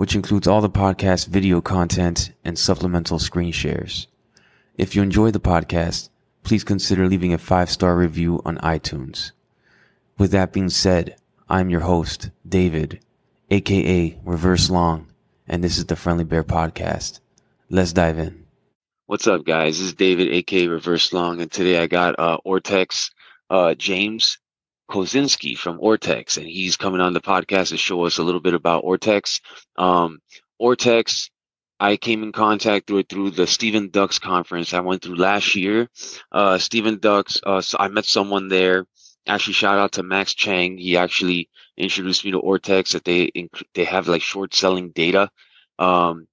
which includes all the podcast video content and supplemental screen shares. If you enjoy the podcast, please consider leaving a five star review on iTunes. With that being said, I'm your host, David, aka Reverse Long and this is the Friendly Bear Podcast. Let's dive in. What's up, guys? This is David, aka Reverse Long, and today I got uh, Ortex uh, James Kosinski from Ortex, and he's coming on the podcast to show us a little bit about Ortex. Um, Ortex, I came in contact with through the Steven Dux conference I went through last year. Uh, Steven Dux, uh, so I met someone there. Actually, shout out to Max Chang. He actually introduced me to Ortex that they they have like short selling data um,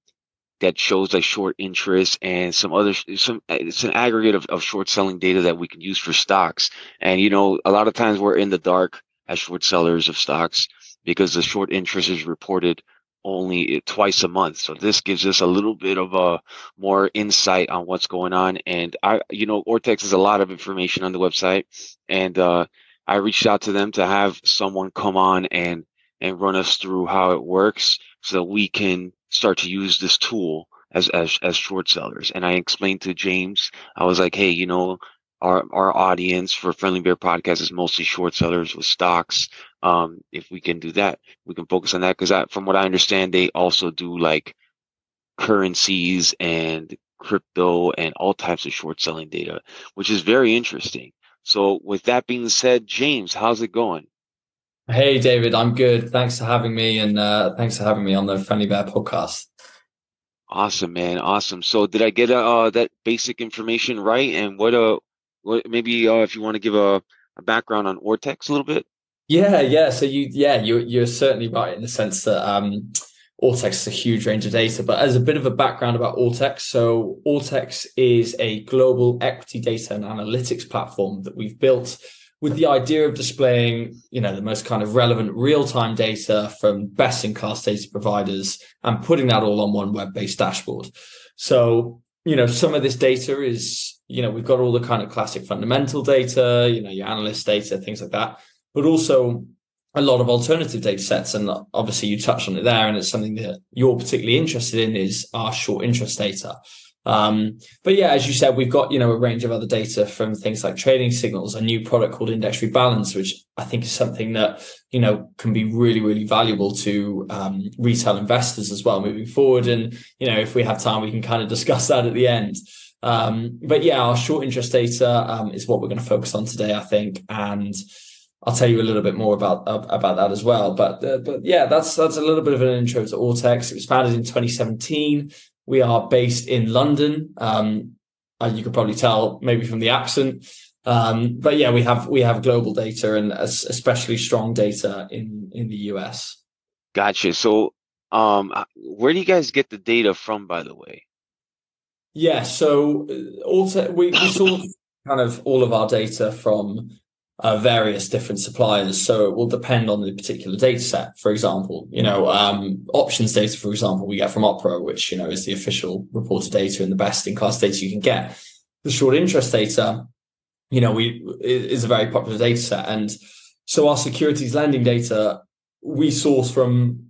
that shows like short interest and some other some it's an aggregate of, of short selling data that we can use for stocks. And you know a lot of times we're in the dark as short sellers of stocks because the short interest is reported only twice a month. So this gives us a little bit of a more insight on what's going on. And i you know ortex has a lot of information on the website. And uh I reached out to them to have someone come on and and run us through how it works so that we can start to use this tool as as as short sellers. And I explained to James, I was like, hey, you know, our our audience for Friendly Bear Podcast is mostly short sellers with stocks. Um, if we can do that, we can focus on that because from what I understand, they also do like currencies and crypto and all types of short selling data, which is very interesting. So, with that being said, James, how's it going? Hey, David, I'm good. Thanks for having me, and uh, thanks for having me on the Friendly Bear podcast. Awesome, man. Awesome. So, did I get uh, that basic information right? And what uh, what maybe uh, if you want to give a, a background on Ortex a little bit? Yeah, yeah. So you, yeah, you you're certainly right in the sense that um, Ortex is a huge range of data. But as a bit of a background about Ortex, so Ortex is a global equity data and analytics platform that we've built with the idea of displaying, you know, the most kind of relevant real-time data from best-in-class data providers and putting that all on one web-based dashboard. So, you know, some of this data is, you know, we've got all the kind of classic fundamental data, you know, your analyst data, things like that, but also a lot of alternative data sets. And obviously you touched on it there. And it's something that you're particularly interested in is our short interest data. Um, but yeah, as you said, we've got, you know, a range of other data from things like trading signals, a new product called Index Rebalance, which I think is something that, you know, can be really, really valuable to um, retail investors as well moving forward. And, you know, if we have time, we can kind of discuss that at the end. Um, but yeah, our short interest data um, is what we're going to focus on today, I think. And, I'll tell you a little bit more about about that as well. But uh, but yeah, that's that's a little bit of an intro to Ortex. It was founded in 2017. We are based in London. Um, you could probably tell maybe from the accent. Um, but yeah, we have we have global data and especially strong data in in the US. Gotcha. So, um, uh, where do you guys get the data from, by the way? Yeah, so uh, also we, we saw kind of all of our data from uh, various different suppliers. So it will depend on the particular data set. For example, you know, um, options data, for example, we get from OPRA, which, you know, is the official reported data and the best in class data you can get. The short interest data, you know, we is a very popular data set. And so our securities lending data, we source from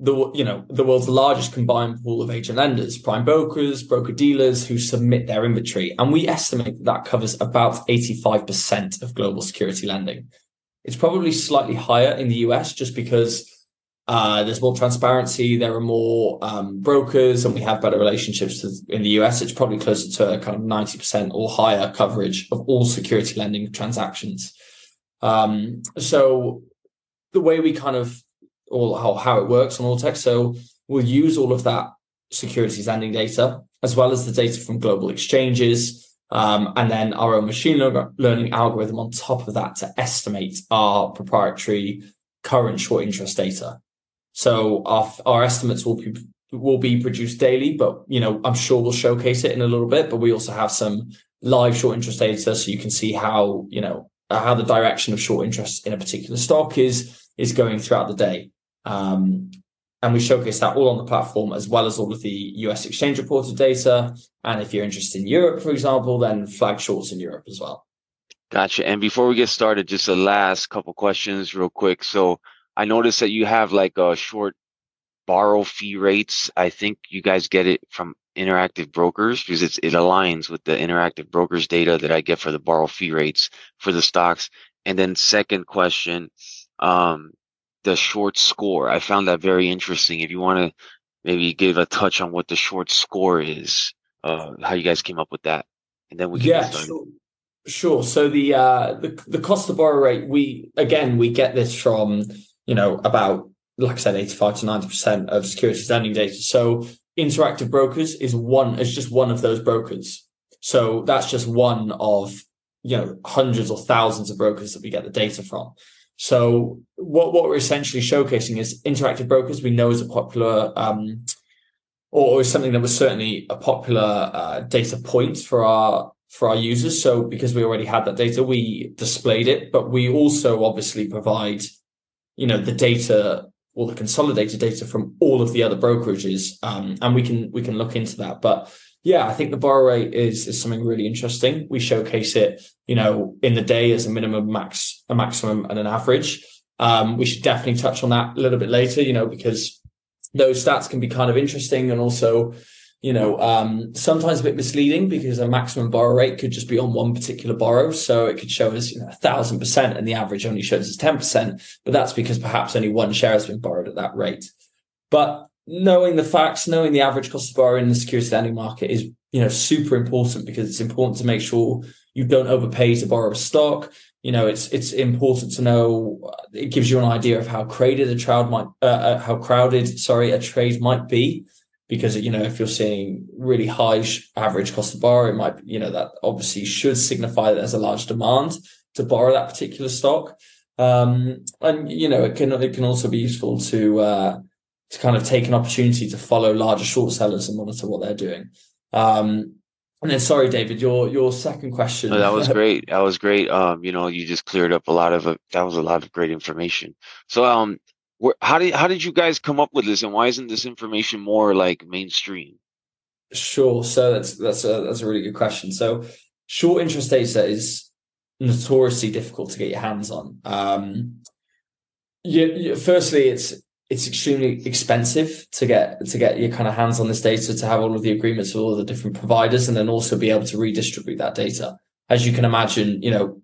the you know the world's largest combined pool of agent lenders, prime brokers, broker dealers who submit their inventory, and we estimate that, that covers about 85% of global security lending. It's probably slightly higher in the US just because uh, there's more transparency, there are more um, brokers, and we have better relationships to, in the US. It's probably closer to kind of 90% or higher coverage of all security lending transactions. Um, so the way we kind of all how, how it works on Ortex. So we'll use all of that securities lending data as well as the data from global exchanges. Um, and then our own machine learning algorithm on top of that to estimate our proprietary current short interest data. So our, our estimates will be will be produced daily, but you know, I'm sure we'll showcase it in a little bit. But we also have some live short interest data, so you can see how you know how the direction of short interest in a particular stock is is going throughout the day. Um, and we showcase that all on the platform as well as all of the US exchange reported data. And if you're interested in Europe, for example, then flag shorts in Europe as well. Gotcha. And before we get started, just the last couple questions real quick. So I noticed that you have like a short borrow fee rates. I think you guys get it from interactive brokers because it's it aligns with the interactive brokers data that I get for the borrow fee rates for the stocks. And then second question, um, the short score. I found that very interesting. If you want to maybe give a touch on what the short score is, uh, how you guys came up with that, and then we can yeah, sure. Sure. So the uh, the the cost of borrow rate, we again we get this from you know about like I said, eighty five to ninety percent of securities lending data. So interactive brokers is one is just one of those brokers. So that's just one of you know hundreds or thousands of brokers that we get the data from. So what what we're essentially showcasing is interactive brokers. We know is a popular um, or is something that was certainly a popular uh, data point for our for our users. So because we already had that data, we displayed it, but we also obviously provide, you know, the data or the consolidated data from all of the other brokerages, um, and we can we can look into that. But yeah, I think the borrow rate is is something really interesting. We showcase it, you know, in the day as a minimum, max, a maximum, and an average. Um, we should definitely touch on that a little bit later, you know, because those stats can be kind of interesting and also, you know, um, sometimes a bit misleading because a maximum borrow rate could just be on one particular borrow. So it could show us, a thousand percent and the average only shows us 10%, but that's because perhaps only one share has been borrowed at that rate. But knowing the facts, knowing the average cost of borrowing in the security lending market is, you know, super important because it's important to make sure you don't overpay to borrow a stock. You know, it's it's important to know. It gives you an idea of how crowded a trade might, uh, uh, how crowded, sorry, a trade might be, because you know if you're seeing really high average cost of borrow, it might, you know, that obviously should signify that there's a large demand to borrow that particular stock. Um, and you know, it can it can also be useful to uh, to kind of take an opportunity to follow larger short sellers and monitor what they're doing. Um, and then, sorry, David, your your second question. that was great. That was great. Um, you know, you just cleared up a lot of it. That was a lot of great information. So, um, where, how did how did you guys come up with this, and why isn't this information more like mainstream? Sure. So that's that's a that's a really good question. So, short interest data is notoriously difficult to get your hands on. Um, you, you, firstly, it's it's extremely expensive to get to get your kind of hands on this data to have all of the agreements with all the different providers and then also be able to redistribute that data. As you can imagine you know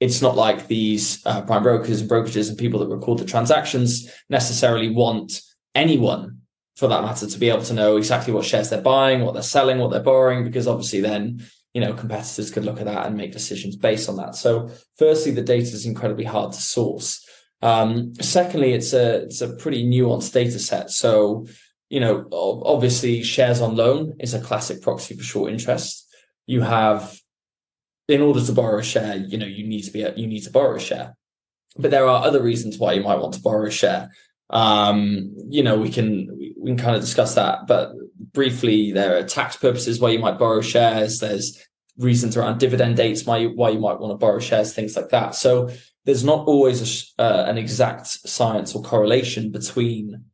it's not like these uh, prime brokers and brokerages and people that record the transactions necessarily want anyone for that matter to be able to know exactly what shares they're buying what they're selling what they're borrowing because obviously then you know competitors could look at that and make decisions based on that. So firstly the data is incredibly hard to source um, secondly, it's a it's a pretty nuanced data set. So, you know, obviously, shares on loan is a classic proxy for short interest. You have, in order to borrow a share, you know, you need to be a, you need to borrow a share. But there are other reasons why you might want to borrow a share. Um, you know, we can we can kind of discuss that. But briefly, there are tax purposes why you might borrow shares. There's reasons around dividend dates why you, why you might want to borrow shares, things like that. So there's not always a, uh, an exact science or correlation between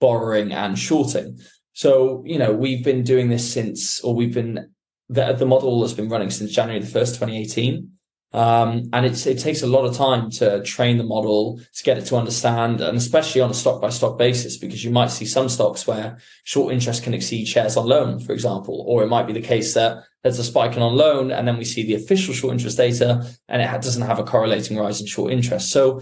borrowing and shorting. So, you know, we've been doing this since, or we've been, the, the model has been running since January the 1st, 2018. Um, and it takes a lot of time to train the model to get it to understand, and especially on a stock by stock basis, because you might see some stocks where short interest can exceed shares on loan, for example, or it might be the case that there's a spike in on loan, and then we see the official short interest data, and it doesn't have a correlating rise in short interest. So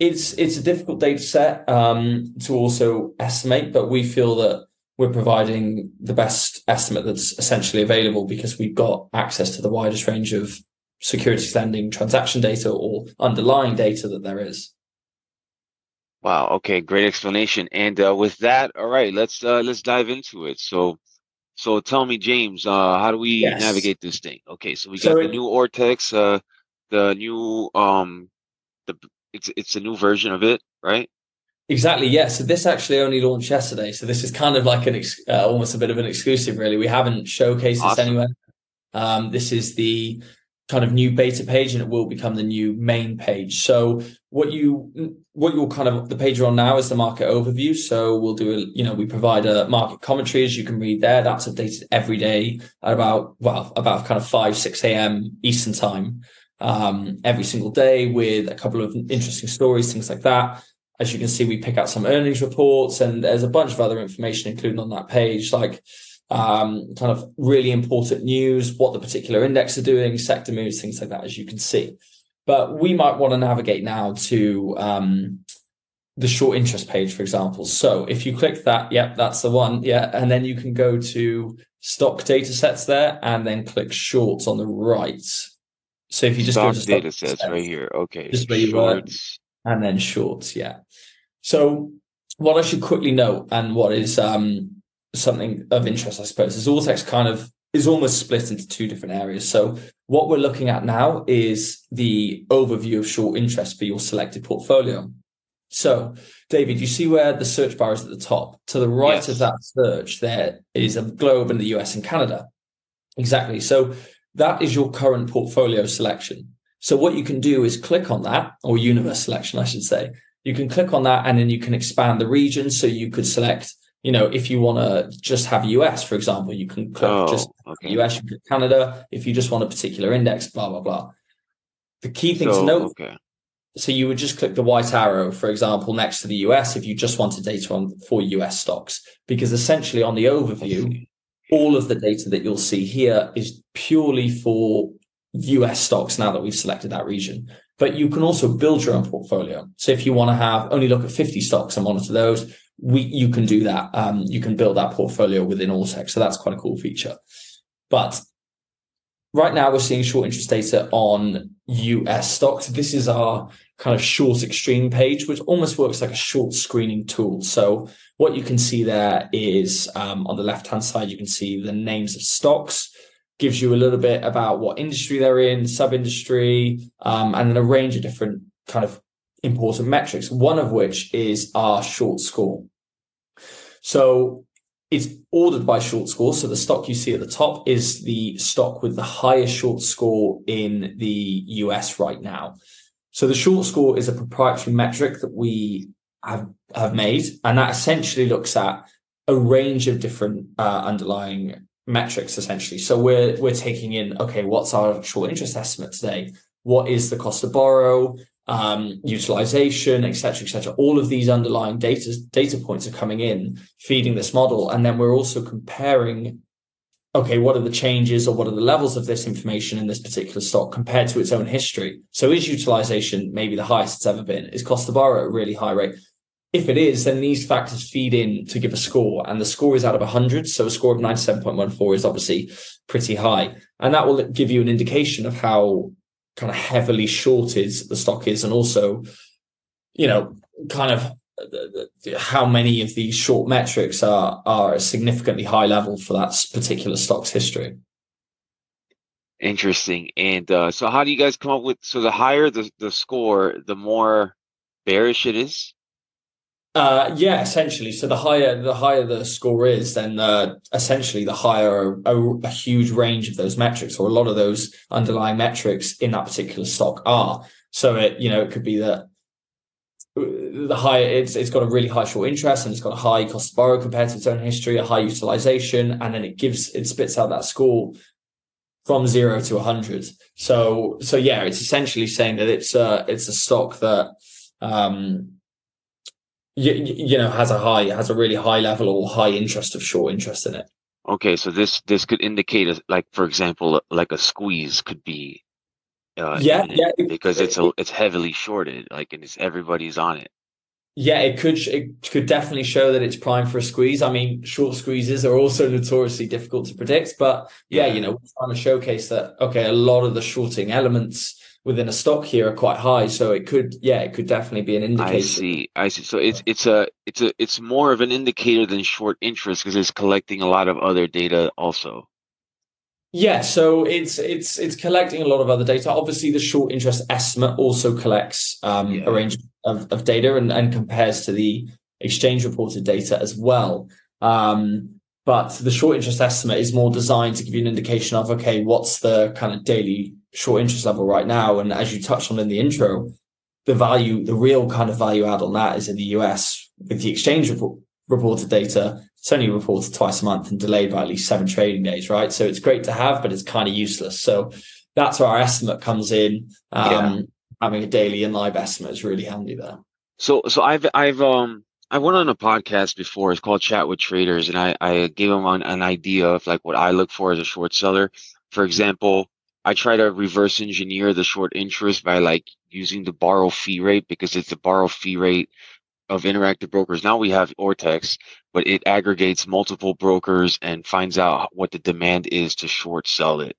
it's it's a difficult data set um, to also estimate, but we feel that we're providing the best estimate that's essentially available because we've got access to the widest range of securities lending transaction data or underlying data that there is. Wow. Okay. Great explanation. And uh, with that, all right, let's uh, let's dive into it. So, so tell me, James, uh, how do we yes. navigate this thing? Okay. So we got so the it, new Ortex, uh, the new um, the it's it's a new version of it, right? Exactly. Yeah. So this actually only launched yesterday. So this is kind of like an ex- uh, almost a bit of an exclusive, really. We haven't showcased awesome. this anywhere. Um, this is the kind of new beta page, and it will become the new main page. So what you what you'll kind of the page you're on now is the market overview. So we'll do a you know we provide a market commentary as you can read there. That's updated every day at about well about kind of five six a.m. Eastern time um, every single day with a couple of interesting stories, things like that. As you can see, we pick out some earnings reports and there's a bunch of other information included on that page, like um, kind of really important news, what the particular index are doing, sector moves, things like that, as you can see. But we might want to navigate now to um, the short interest page, for example. So if you click that, yep, that's the one. Yeah. And then you can go to stock data sets there and then click shorts on the right. So if you just stock go to data sets right here. Okay. Just where you were and then shorts. Yeah. So what I should quickly note and what is um, something of interest, I suppose, is Ortex kind of is almost split into two different areas. So what we're looking at now is the overview of short interest for your selected portfolio. So, David, you see where the search bar is at the top. To the right yes. of that search, there is a globe in the US and Canada. Exactly. So that is your current portfolio selection. So what you can do is click on that, or universe selection, I should say. You can click on that and then you can expand the region. So you could select, you know, if you want to just have US, for example, you can click oh, just okay. US, you click Canada. If you just want a particular index, blah, blah, blah. The key thing so, to note. Okay. So you would just click the white arrow, for example, next to the US if you just wanted data on for US stocks, because essentially on the overview, all of the data that you'll see here is purely for US stocks now that we've selected that region. But you can also build your own portfolio. So if you want to have only look at 50 stocks and monitor those, we you can do that. Um, you can build that portfolio within Ortex. So that's quite a cool feature. But right now we're seeing short interest data on US stocks. This is our kind of short extreme page, which almost works like a short screening tool. So what you can see there is um, on the left hand side, you can see the names of stocks gives you a little bit about what industry they're in, sub industry, um, and then a range of different kind of important metrics, one of which is our short score. So it's ordered by short score. So the stock you see at the top is the stock with the highest short score in the US right now. So the short score is a proprietary metric that we have, have made, and that essentially looks at a range of different uh, underlying metrics essentially. So we're we're taking in okay, what's our short interest estimate today? What is the cost to borrow? Um, utilization, etc., etc. All of these underlying data data points are coming in, feeding this model, and then we're also comparing. Okay, what are the changes or what are the levels of this information in this particular stock compared to its own history? So, is utilization maybe the highest it's ever been? Is cost to borrow a really high rate? If it is, then these factors feed in to give a score, and the score is out of 100. So a score of 97.14 is obviously pretty high. And that will give you an indication of how kind of heavily shorted the stock is, and also, you know, kind of uh, uh, uh, how many of these short metrics are are a significantly high level for that particular stock's history. Interesting. And uh, so, how do you guys come up with? So, the higher the the score, the more bearish it is. Uh, yeah, essentially. So the higher the higher the score is, then uh, essentially the higher a, a, huge range of those metrics, or a lot of those underlying metrics in that particular stock are. So it you know it could be that the higher it's it's got a really high short interest and it's got a high cost to borrow compared to its own history, a high utilization, and then it gives it spits out that score from zero to a hundred. So so yeah, it's essentially saying that it's a it's a stock that um you, you know has a high has a really high level or high interest of short interest in it. Okay so this this could indicate a, like for example like a squeeze could be uh, yeah yeah because it's a it's heavily shorted like and it's everybody's on it. Yeah it could it could definitely show that it's prime for a squeeze. I mean short squeezes are also notoriously difficult to predict but yeah, yeah. you know we're trying to showcase that okay a lot of the shorting elements within a stock here are quite high. So it could, yeah, it could definitely be an indicator. I see. I see. So it's it's a it's a it's more of an indicator than short interest because it's collecting a lot of other data also. Yeah, so it's it's it's collecting a lot of other data. Obviously, the short interest estimate also collects um, yeah. a range of of, data and, and compares to the exchange reported data as well. Um, but the short interest estimate is more designed to give you an indication of okay, what's the kind of daily short interest level right now? And as you touched on in the intro, the value, the real kind of value add on that is in the US with the exchange report, reported data. It's only reported twice a month and delayed by at least seven trading days, right? So it's great to have, but it's kind of useless. So that's where our estimate comes in. Um, yeah. Having a daily and live estimate is really handy there. So, so I've, I've, um, I went on a podcast before. It's called Chat with Traders, and I, I gave them an, an idea of like what I look for as a short seller. For example, I try to reverse engineer the short interest by like using the borrow fee rate because it's the borrow fee rate of interactive brokers. Now we have Ortex, but it aggregates multiple brokers and finds out what the demand is to short sell it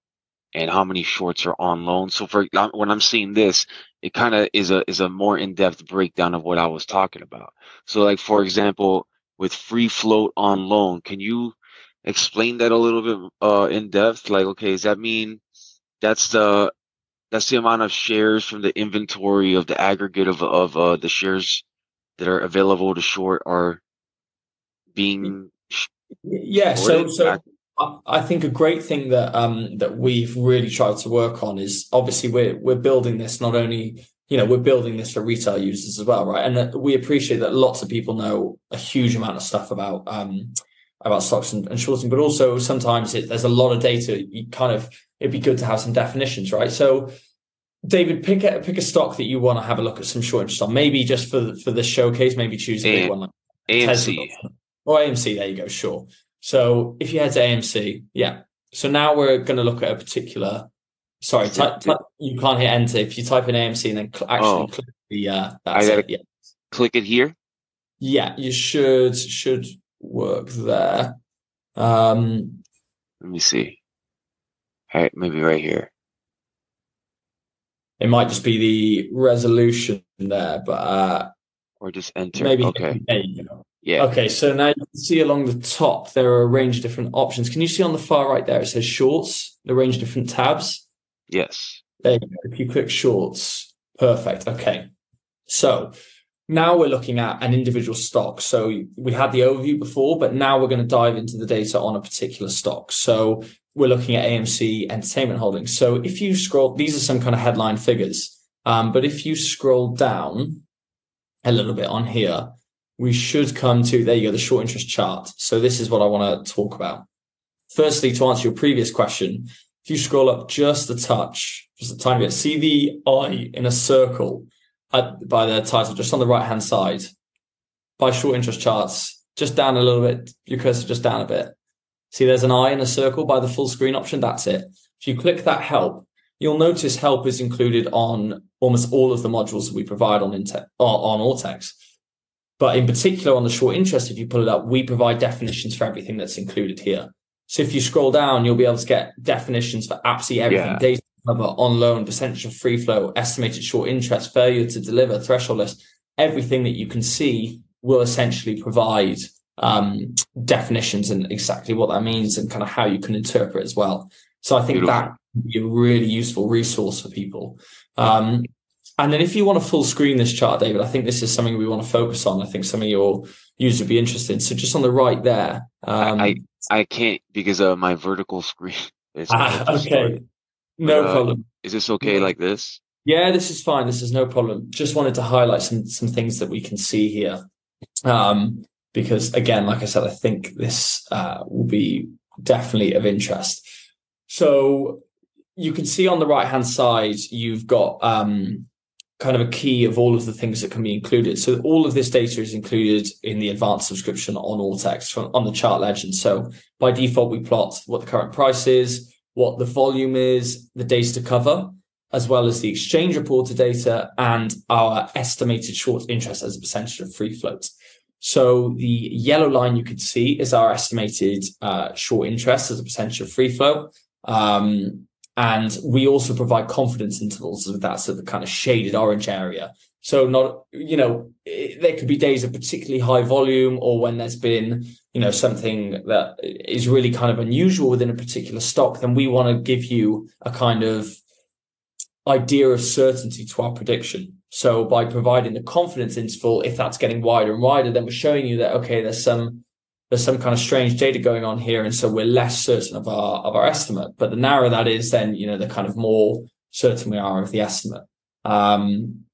and how many shorts are on loan. So for when I'm seeing this, it kind of is a is a more in-depth breakdown of what I was talking about. So like for example, with free float on loan, can you explain that a little bit uh in depth? Like okay, does that mean that's the that's the amount of shares from the inventory of the aggregate of of uh, the shares that are available to short are being yeah so so I think a great thing that um, that we've really tried to work on is obviously we're we're building this not only you know we're building this for retail users as well, right? And we appreciate that lots of people know a huge amount of stuff about um, about stocks and, and shorting, but also sometimes it, there's a lot of data. You kind of it'd be good to have some definitions, right? So. David, pick a pick a stock that you want to have a look at some short interest on. Maybe just for for the showcase, maybe choose a big one like AMC or AMC. There you go. Sure. So if you head to AMC, yeah. So now we're going to look at a particular. Sorry, type, type, you can't hit enter. If you type in AMC and then cl- actually oh. click the, uh, that's I it. Yeah. Click it here. Yeah, you should should work there. Um, Let me see. All right, maybe right here. It might just be the resolution there, but uh, or just enter. Maybe okay. There you go. Yeah. Okay, so now you can see along the top there are a range of different options. Can you see on the far right there it says shorts, the range of different tabs? Yes. There you go. If you click shorts, perfect. Okay. So now we're looking at an individual stock. So we had the overview before, but now we're going to dive into the data on a particular stock. So we're looking at AMC Entertainment Holdings. So if you scroll, these are some kind of headline figures. Um, but if you scroll down a little bit on here, we should come to there you go, the short interest chart. So this is what I want to talk about. Firstly, to answer your previous question, if you scroll up just a touch, just a tiny bit, see the eye in a circle at, by the title, just on the right hand side, by short interest charts, just down a little bit, your cursor just down a bit. See, there's an eye in a circle by the full screen option. That's it. If you click that help, you'll notice help is included on almost all of the modules that we provide on Inte- on Ortex. But in particular, on the short interest, if you pull it up, we provide definitions for everything that's included here. So if you scroll down, you'll be able to get definitions for absolutely everything: yeah. data cover, on loan, percentage of free float, estimated short interest, failure to deliver, threshold list. Everything that you can see will essentially provide um, definitions and exactly what that means and kind of how you can interpret as well. So I think Beautiful. that would be a really useful resource for people. Um, and then if you want to full screen this chart, David, I think this is something we want to focus on. I think some of your users would be interested. So just on the right there. Um, I, I can't because of my vertical screen. Ah, okay. No uh, problem. Is this okay like this? Yeah, this is fine. This is no problem. Just wanted to highlight some some things that we can see here. Um, because again, like I said, I think this uh, will be definitely of interest. So you can see on the right hand side, you've got um, kind of a key of all of the things that can be included. So all of this data is included in the advanced subscription on Ortex on the chart legend. So by default, we plot what the current price is, what the volume is, the days to cover, as well as the exchange reported data and our estimated short interest as a percentage of free float. So the yellow line you could see is our estimated uh, short interest as a percentage of free float. Um, and we also provide confidence intervals with that sort of kind of shaded orange area. So not, you know, it, there could be days of particularly high volume or when there's been, you know, something that is really kind of unusual within a particular stock, then we want to give you a kind of idea of certainty to our prediction. So by providing the confidence interval, if that's getting wider and wider, then we're showing you that okay, there's some there's some kind of strange data going on here, and so we're less certain of our of our estimate. But the narrower that is, then you know the kind of more certain we are of the estimate. Um,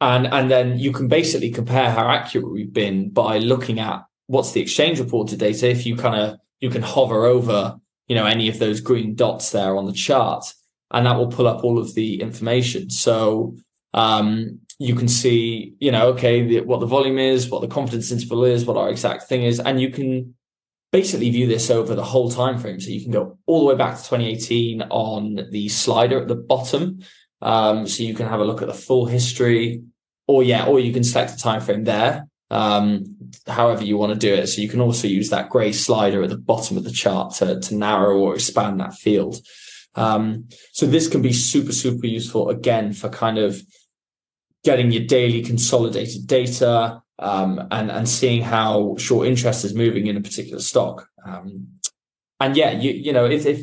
and and then you can basically compare how accurate we've been by looking at what's the exchange reported data. If you kind of you can hover over you know any of those green dots there on the chart, and that will pull up all of the information. So um, you can see, you know, okay, the, what the volume is, what the confidence interval is, what our exact thing is, and you can basically view this over the whole time frame. So you can go all the way back to 2018 on the slider at the bottom. Um, so you can have a look at the full history, or yeah, or you can select a time frame there. Um, however you want to do it. So you can also use that grey slider at the bottom of the chart to, to narrow or expand that field. Um, so this can be super, super useful again for kind of getting your daily consolidated data um, and and seeing how short interest is moving in a particular stock. Um, and yeah, you you know if if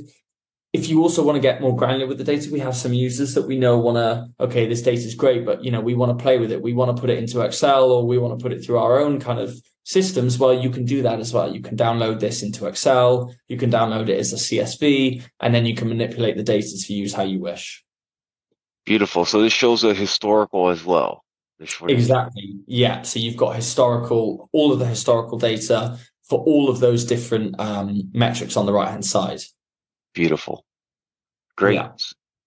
if you also want to get more granular with the data, we have some users that we know want to okay, this data is great, but you know we want to play with it. We want to put it into Excel or we want to put it through our own kind of systems. Well, you can do that as well. You can download this into Excel. You can download it as a CSV, and then you can manipulate the data to use how you wish. Beautiful. So this shows a historical as well. Exactly. Yeah. So you've got historical, all of the historical data for all of those different um, metrics on the right hand side. Beautiful. Great. Yeah.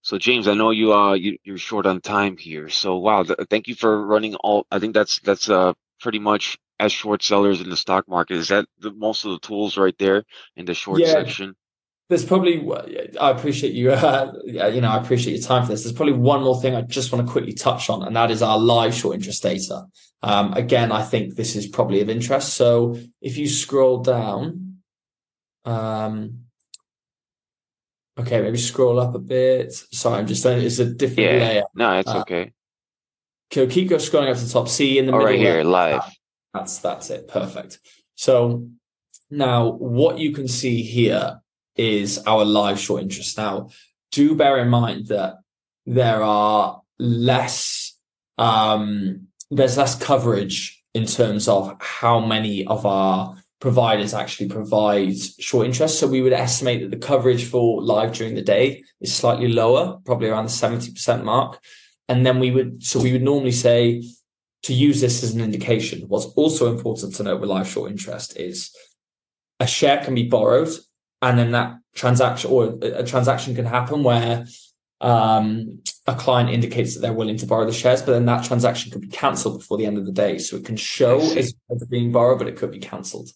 So James, I know you uh you, you're short on time here. So wow, th- thank you for running all. I think that's that's uh pretty much as short sellers in the stock market. Is that the most of the tools right there in the short yeah. section? there's probably I appreciate you. Uh, you know, I appreciate your time for this. There's probably one more thing I just want to quickly touch on, and that is our live short interest data. Um, again, I think this is probably of interest. So if you scroll down, um, okay, maybe scroll up a bit. Sorry, I'm just saying it's a different yeah, layer. No, it's uh, okay. Okay, keep go scrolling up to the top. See in the oh, middle right here, live. That's that's it. Perfect. So now what you can see here is our live short interest. Now, do bear in mind that there are less, um, there's less coverage in terms of how many of our providers actually provide short interest. So we would estimate that the coverage for live during the day is slightly lower, probably around the 70% mark. And then we would, so we would normally say to use this as an indication. What's also important to note with live short interest is a share can be borrowed and then that transaction or a transaction can happen where um, a client indicates that they're willing to borrow the shares, but then that transaction could be cancelled before the end of the day. So it can show as, being borrowed, but it could be cancelled.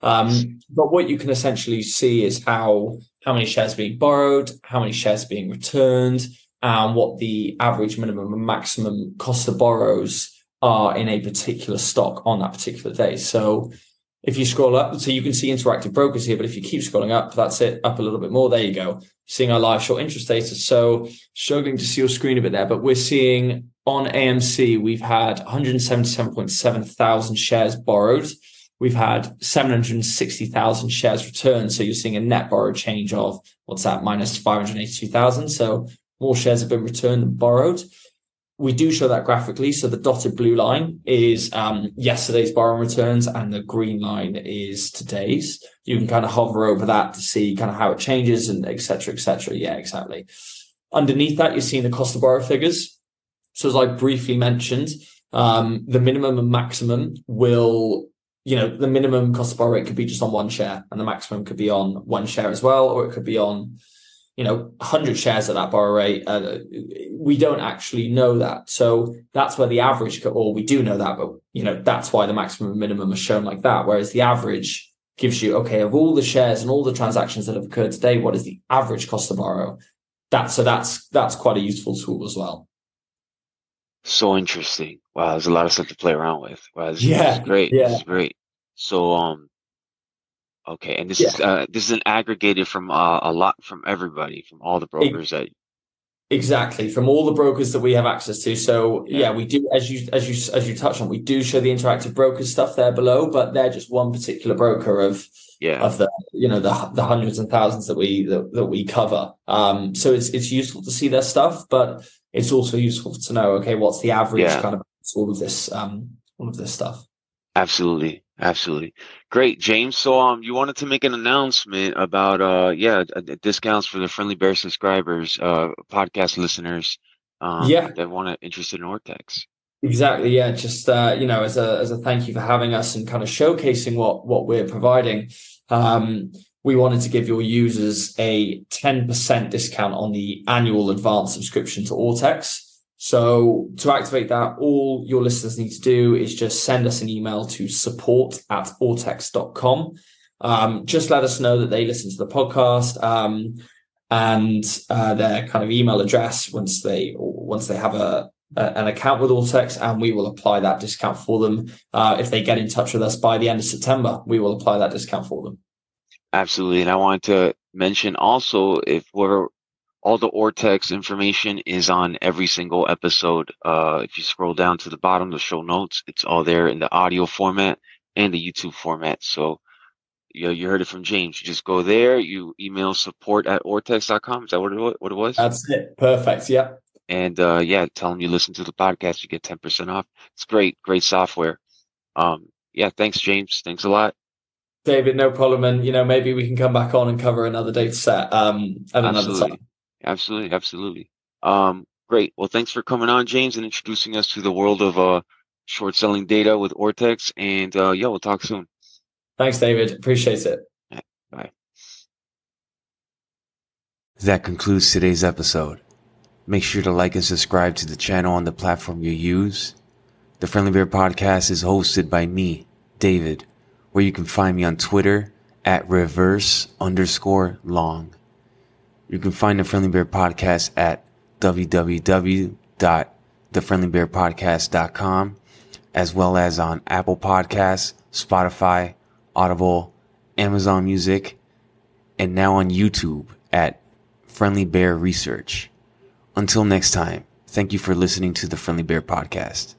Um, but what you can essentially see is how how many shares are being borrowed, how many shares are being returned, and what the average minimum and maximum cost of borrows are in a particular stock on that particular day. So if you scroll up, so you can see interactive brokers here, but if you keep scrolling up, that's it, up a little bit more. There you go. Seeing our live short interest data. So struggling to see your screen a bit there, but we're seeing on AMC, we've had 177.7 thousand shares borrowed. We've had 760,000 shares returned. So you're seeing a net borrow change of what's that, minus 582,000. So more shares have been returned than borrowed we do show that graphically. So the dotted blue line is um, yesterday's borrowing returns, and the green line is today's. You can kind of hover over that to see kind of how it changes and etc. etc. Yeah, exactly. Underneath that, you're seeing the cost of borrow figures. So as I briefly mentioned, um, the minimum and maximum will, you know, the minimum cost of borrow rate could be just on one share, and the maximum could be on one share as well, or it could be on you know 100 shares at that borrow rate uh, we don't actually know that. So that's where the average or we do know that but you know that's why the maximum and minimum are shown like that. Whereas the average gives you okay of all the shares and all the transactions that have occurred today what is the average cost to borrow? That so that's that's quite a useful tool as well. So interesting. Wow there's a lot of stuff to play around with. Wow this, yeah this is great. Yeah. this is great. So um Okay, and this yeah. is uh, this is an aggregated from uh, a lot from everybody, from all the brokers that. Exactly, from all the brokers that we have access to. So yeah. yeah, we do as you as you as you touch on, we do show the interactive brokers stuff there below, but they're just one particular broker of yeah of the you know the the hundreds and thousands that we that, that we cover. Um, so it's it's useful to see their stuff, but it's also useful to know, okay, what's the average Yeah. kind of all of this, um, all of this stuff. Absolutely. Absolutely. Great, James. So um you wanted to make an announcement about uh yeah, uh, discounts for the Friendly Bear subscribers, uh podcast listeners um Yeah. that want to interested in Ortex. Exactly. Yeah. Just uh, you know, as a as a thank you for having us and kind of showcasing what what we're providing. Um, we wanted to give your users a 10% discount on the annual advanced subscription to Ortex. So to activate that, all your listeners need to do is just send us an email to support at ortex.com. Um, just let us know that they listen to the podcast. Um, and uh, their kind of email address once they once they have a, a- an account with Ortex, and we will apply that discount for them. Uh, if they get in touch with us by the end of September, we will apply that discount for them. Absolutely. And I wanted to mention also if we're all the Ortex information is on every single episode. Uh, if you scroll down to the bottom, the show notes, it's all there in the audio format and the YouTube format. So you, you heard it from James. You just go there, you email support at ortex.com. Is that what it, what it was? That's it. Perfect. Yep. and uh, yeah, tell them you listen to the podcast. You get 10% off. It's great, great software. Um, yeah, thanks, James. Thanks a lot. David, no problem. And you know, maybe we can come back on and cover another data set um, at another time. Absolutely, absolutely. Um, great. Well, thanks for coming on, James, and introducing us to the world of uh, short selling data with Ortex. And uh, yeah, we'll talk soon. Thanks, David. Appreciate it. Bye. That concludes today's episode. Make sure to like and subscribe to the channel on the platform you use. The Friendly Bear Podcast is hosted by me, David, where you can find me on Twitter at reverse underscore long. You can find the Friendly Bear Podcast at www.thefriendlybearpodcast.com as well as on Apple Podcasts, Spotify, Audible, Amazon Music, and now on YouTube at Friendly Bear Research. Until next time, thank you for listening to the Friendly Bear Podcast.